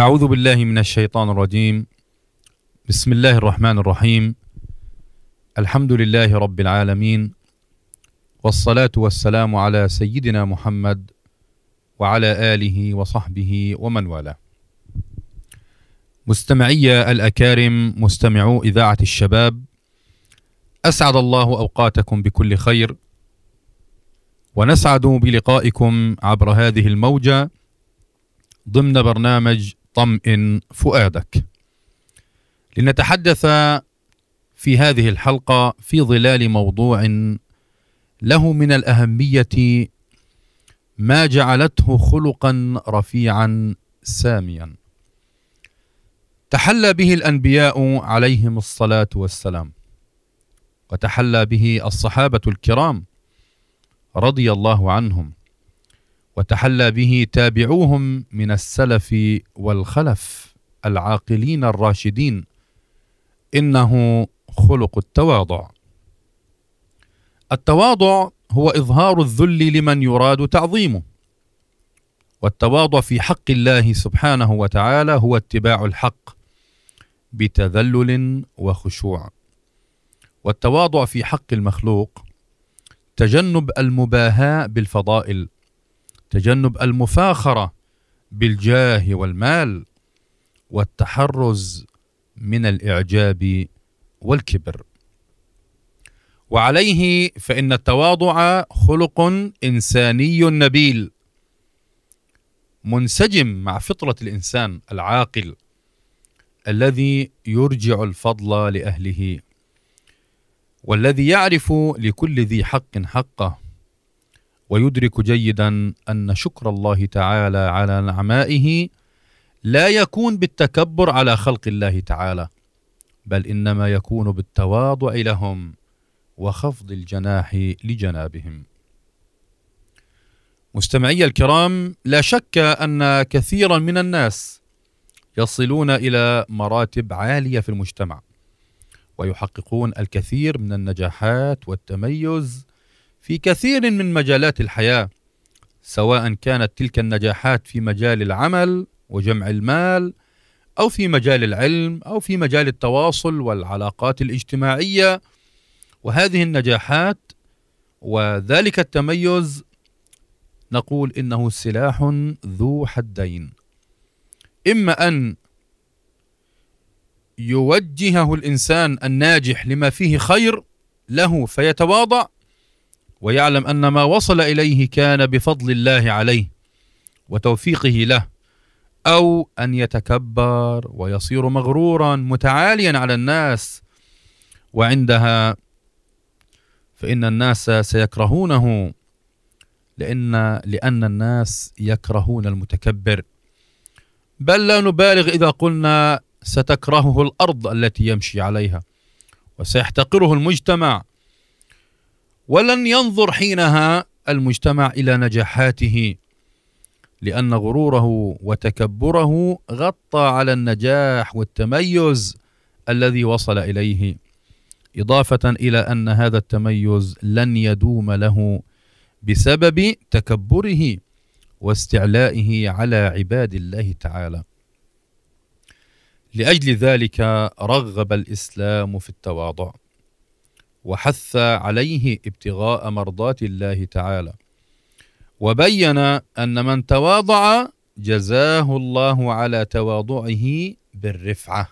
أعوذ بالله من الشيطان الرجيم. بسم الله الرحمن الرحيم. الحمد لله رب العالمين. والصلاة والسلام على سيدنا محمد وعلى آله وصحبه ومن والاه. مستمعي الأكارم مستمعو إذاعة الشباب أسعد الله أوقاتكم بكل خير. ونسعد بلقائكم عبر هذه الموجة ضمن برنامج طمئن فؤادك. لنتحدث في هذه الحلقة في ظلال موضوع له من الأهمية ما جعلته خلقا رفيعا ساميا. تحلى به الأنبياء عليهم الصلاة والسلام. وتحلى به الصحابة الكرام رضي الله عنهم. وتحلى به تابعوهم من السلف والخلف العاقلين الراشدين. إنه خلق التواضع. التواضع هو إظهار الذل لمن يراد تعظيمه. والتواضع في حق الله سبحانه وتعالى هو اتباع الحق بتذلل وخشوع. والتواضع في حق المخلوق تجنب المباهاة بالفضائل تجنب المفاخرة بالجاه والمال والتحرز من الإعجاب والكبر. وعليه فإن التواضع خلق إنساني نبيل منسجم مع فطرة الإنسان العاقل الذي يرجع الفضل لأهله والذي يعرف لكل ذي حق حقه ويدرك جيدا أن شكر الله تعالى على نعمائه لا يكون بالتكبر على خلق الله تعالى بل إنما يكون بالتواضع لهم وخفض الجناح لجنابهم. مستمعي الكرام لا شك أن كثيرا من الناس يصلون إلى مراتب عالية في المجتمع ويحققون الكثير من النجاحات والتميز في كثير من مجالات الحياة سواء كانت تلك النجاحات في مجال العمل وجمع المال أو في مجال العلم أو في مجال التواصل والعلاقات الاجتماعية. وهذه النجاحات وذلك التميز نقول إنه سلاح ذو حدين. إما أن يوجهه الإنسان الناجح لما فيه خير له فيتواضع ويعلم أن ما وصل إليه كان بفضل الله عليه وتوفيقه له أو أن يتكبر ويصير مغرورا متعاليا على الناس وعندها فإن الناس سيكرهونه لأن لأن الناس يكرهون المتكبر. بل لا نبالغ إذا قلنا ستكرهه الأرض التي يمشي عليها وسيحتقره المجتمع. ولن ينظر حينها المجتمع إلى نجاحاته لأن غروره وتكبره غطى على النجاح والتميز الذي وصل إليه إضافة إلى أن هذا التميز لن يدوم له بسبب تكبره واستعلائه على عباد الله تعالى. لأجل ذلك رغب الإسلام في التواضع. وحث عليه ابتغاء مرضات الله تعالى. وبين أن من تواضع جزاه الله على تواضعه بالرفعة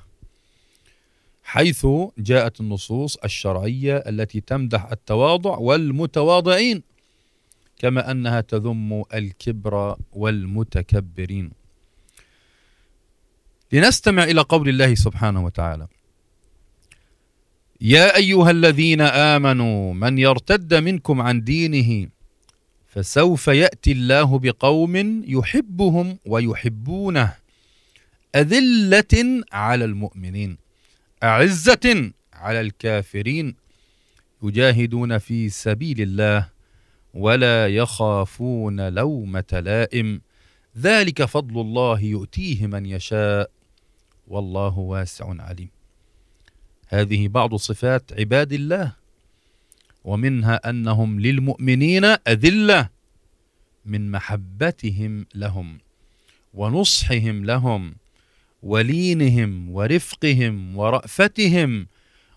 حيث جاءت النصوص الشرعية التي تمدح التواضع والمتواضعين كما أنها تذم الكبر والمتكبرين. لنستمع إلى قول الله سبحانه وتعالى يا أيها الذين آمنوا من يرتد منكم عن دينه فسوف يأتي الله بقوم يحبهم ويحبونه. أذلة على المؤمنين أعزة على الكافرين. يجاهدون في سبيل الله ولا يخافون لومة لائم. ذلك فضل الله يؤتيه من يشاء والله واسع عليم. هذه بعض صفات عباد الله ومنها أنهم للمؤمنين أذلة من محبتهم لهم ونصحهم لهم ولينهم ورفقهم ورأفتهم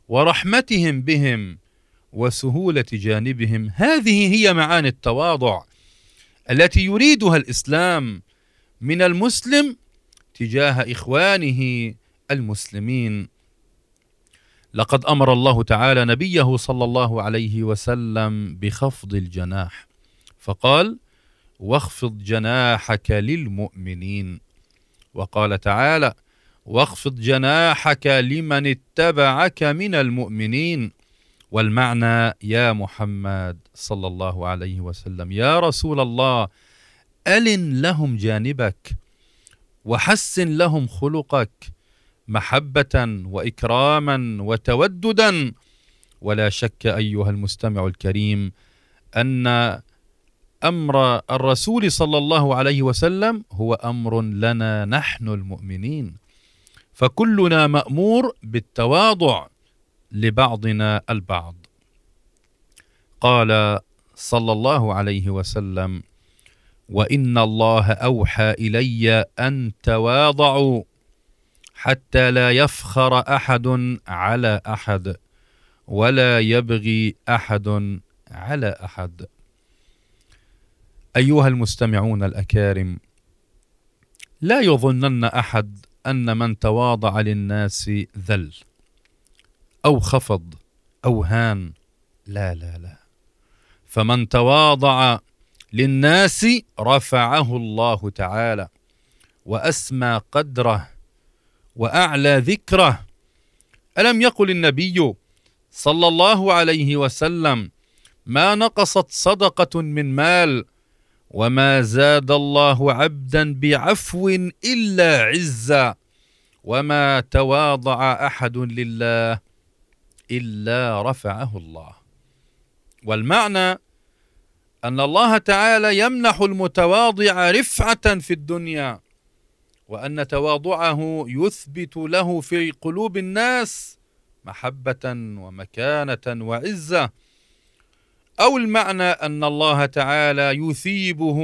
ورحمتهم بهم وسهولة جانبهم. هذه هي معاني التواضع التي يريدها الإسلام من المسلم تجاه إخوانه المسلمين. لقد أمر الله تعالى نبيه صلى الله عليه وسلم بخفض الجناح. فقال واخفض جناحك للمؤمنين. وقال تعالى واخفض جناحك لمن اتبعك من المؤمنين. والمعنى يا محمد صلى الله عليه وسلم يا رسول الله ألن لهم جانبك وحسن لهم خلقك. محبة وإكراما وتوددا. ولا شك أيها المستمع الكريم أن أمر الرسول صلى الله عليه وسلم هو أمر لنا نحن المؤمنين. فكلنا مأمور بالتواضع لبعضنا البعض. قال صلى الله عليه وسلم وإن الله أوحى إلي أن تواضعوا حتى لا يفخر أحد على أحد ولا يبغي أحد على أحد. أيها المستمعون الأكارم لا يظنن أحد أن من تواضع للناس ذل أو خفض أو هان. لا لا لا. فمن تواضع للناس رفعه الله تعالى وأسمى قدره وأعلى ذكره. ألم يقل النبي صلى الله عليه وسلم ما نقصت صدقة من مال وما زاد الله عبدا بعفو إلا عزا وما تواضع أحد لله إلا رفعه الله. والمعنى أن الله تعالى يمنح المتواضع رفعة في الدنيا. وأن تواضعه يثبت له في قلوب الناس محبة ومكانة وعزة. أو المعنى أن الله تعالى يثيبه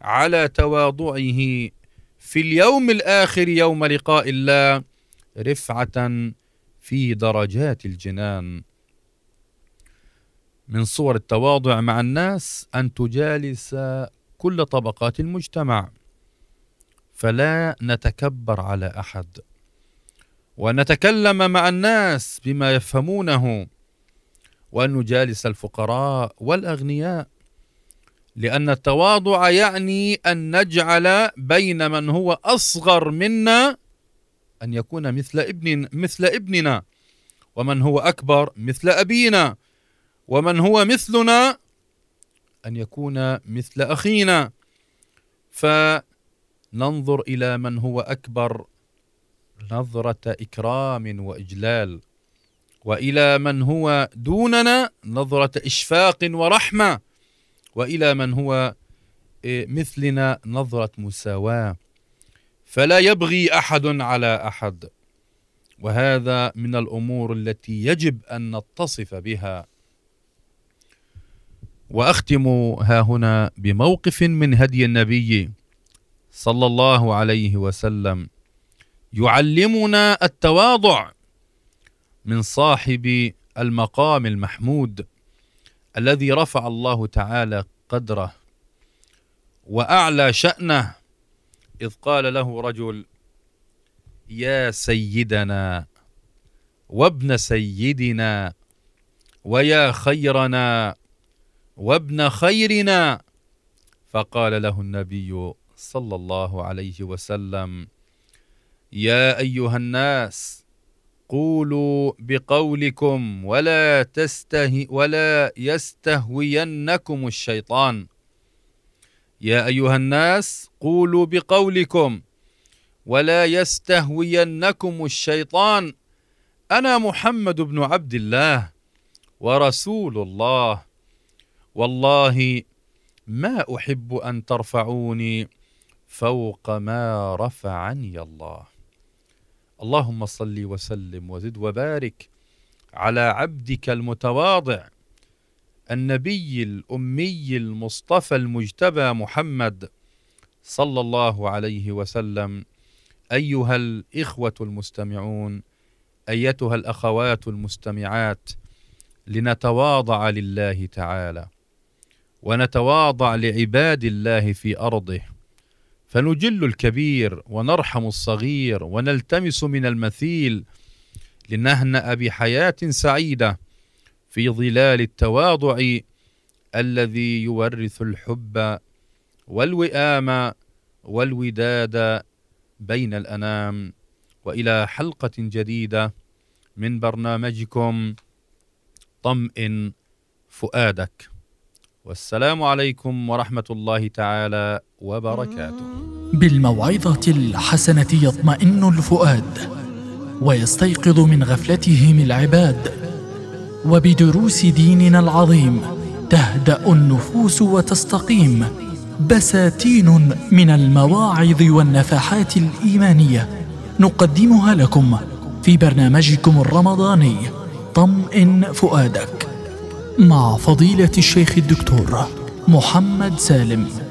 على تواضعه في اليوم الآخر يوم لقاء الله رفعة في درجات الجنان. من صور التواضع مع الناس أن تجالس كل طبقات المجتمع. فلا نتكبر على أحد. ونتكلم مع الناس بما يفهمونه. وان نجالس الفقراء والأغنياء. لأن التواضع يعني أن نجعل بين من هو أصغر منا أن يكون مثل ابن مثل ابننا. ومن هو أكبر مثل أبينا. ومن هو مثلنا أن يكون مثل أخينا. فننظر إلى من هو أكبر نظرة إكرام وإجلال. وإلى من هو دوننا نظرة إشفاق ورحمة. وإلى من هو إيه، مثلنا نظرة مساواة. فلا يبغي أحد على أحد. وهذا من الأمور التي يجب أن نتصف بها. وأختم ها هنا بموقف من هدي النبي. صلى الله عليه وسلم يعلمنا التواضع من صاحب المقام المحمود الذي رفع الله تعالى قدره وأعلى شأنه إذ قال له رجل يا سيدنا وابن سيدنا ويا خيرنا وابن خيرنا. فقال له النبي صلى الله عليه وسلم. يا أيها الناس قولوا بقولكم ولا تستهي ولا يستهوينكم الشيطان. يا أيها الناس قولوا بقولكم ولا يستهوينكم الشيطان. أنا محمد بن عبد الله ورسول الله. والله ما أحب أن ترفعوني. فوق ما رفعني الله. اللهم صل وسلم وزد وبارك على عبدك المتواضع النبي الأمي المصطفى المجتبى محمد صلى الله عليه وسلم. أيها الإخوة المستمعون أيتها الأخوات المستمعات لنتواضع لله تعالى ونتواضع لعباد الله في أرضه. فنجل الكبير ونرحم الصغير ونلتمس من المثيل لنهنا بحياه سعيدة في ظلال التواضع الذي يورث الحب والوئام والوداد بين الأنام. وإلى حلقة جديدة من برنامجكم طمئن فؤادك. والسلام عليكم ورحمة الله تعالى وبركاته. بالموعظة الحسنة يطمئن الفؤاد ويستيقظ من غفلتهم العباد وبدروس ديننا العظيم تهدأ النفوس وتستقيم بساتين من المواعظ والنفحات الإيمانية نقدمها لكم في برنامجكم الرمضاني طمئن فؤادك. مع فضيلة الشيخ الدكتور محمد سالم.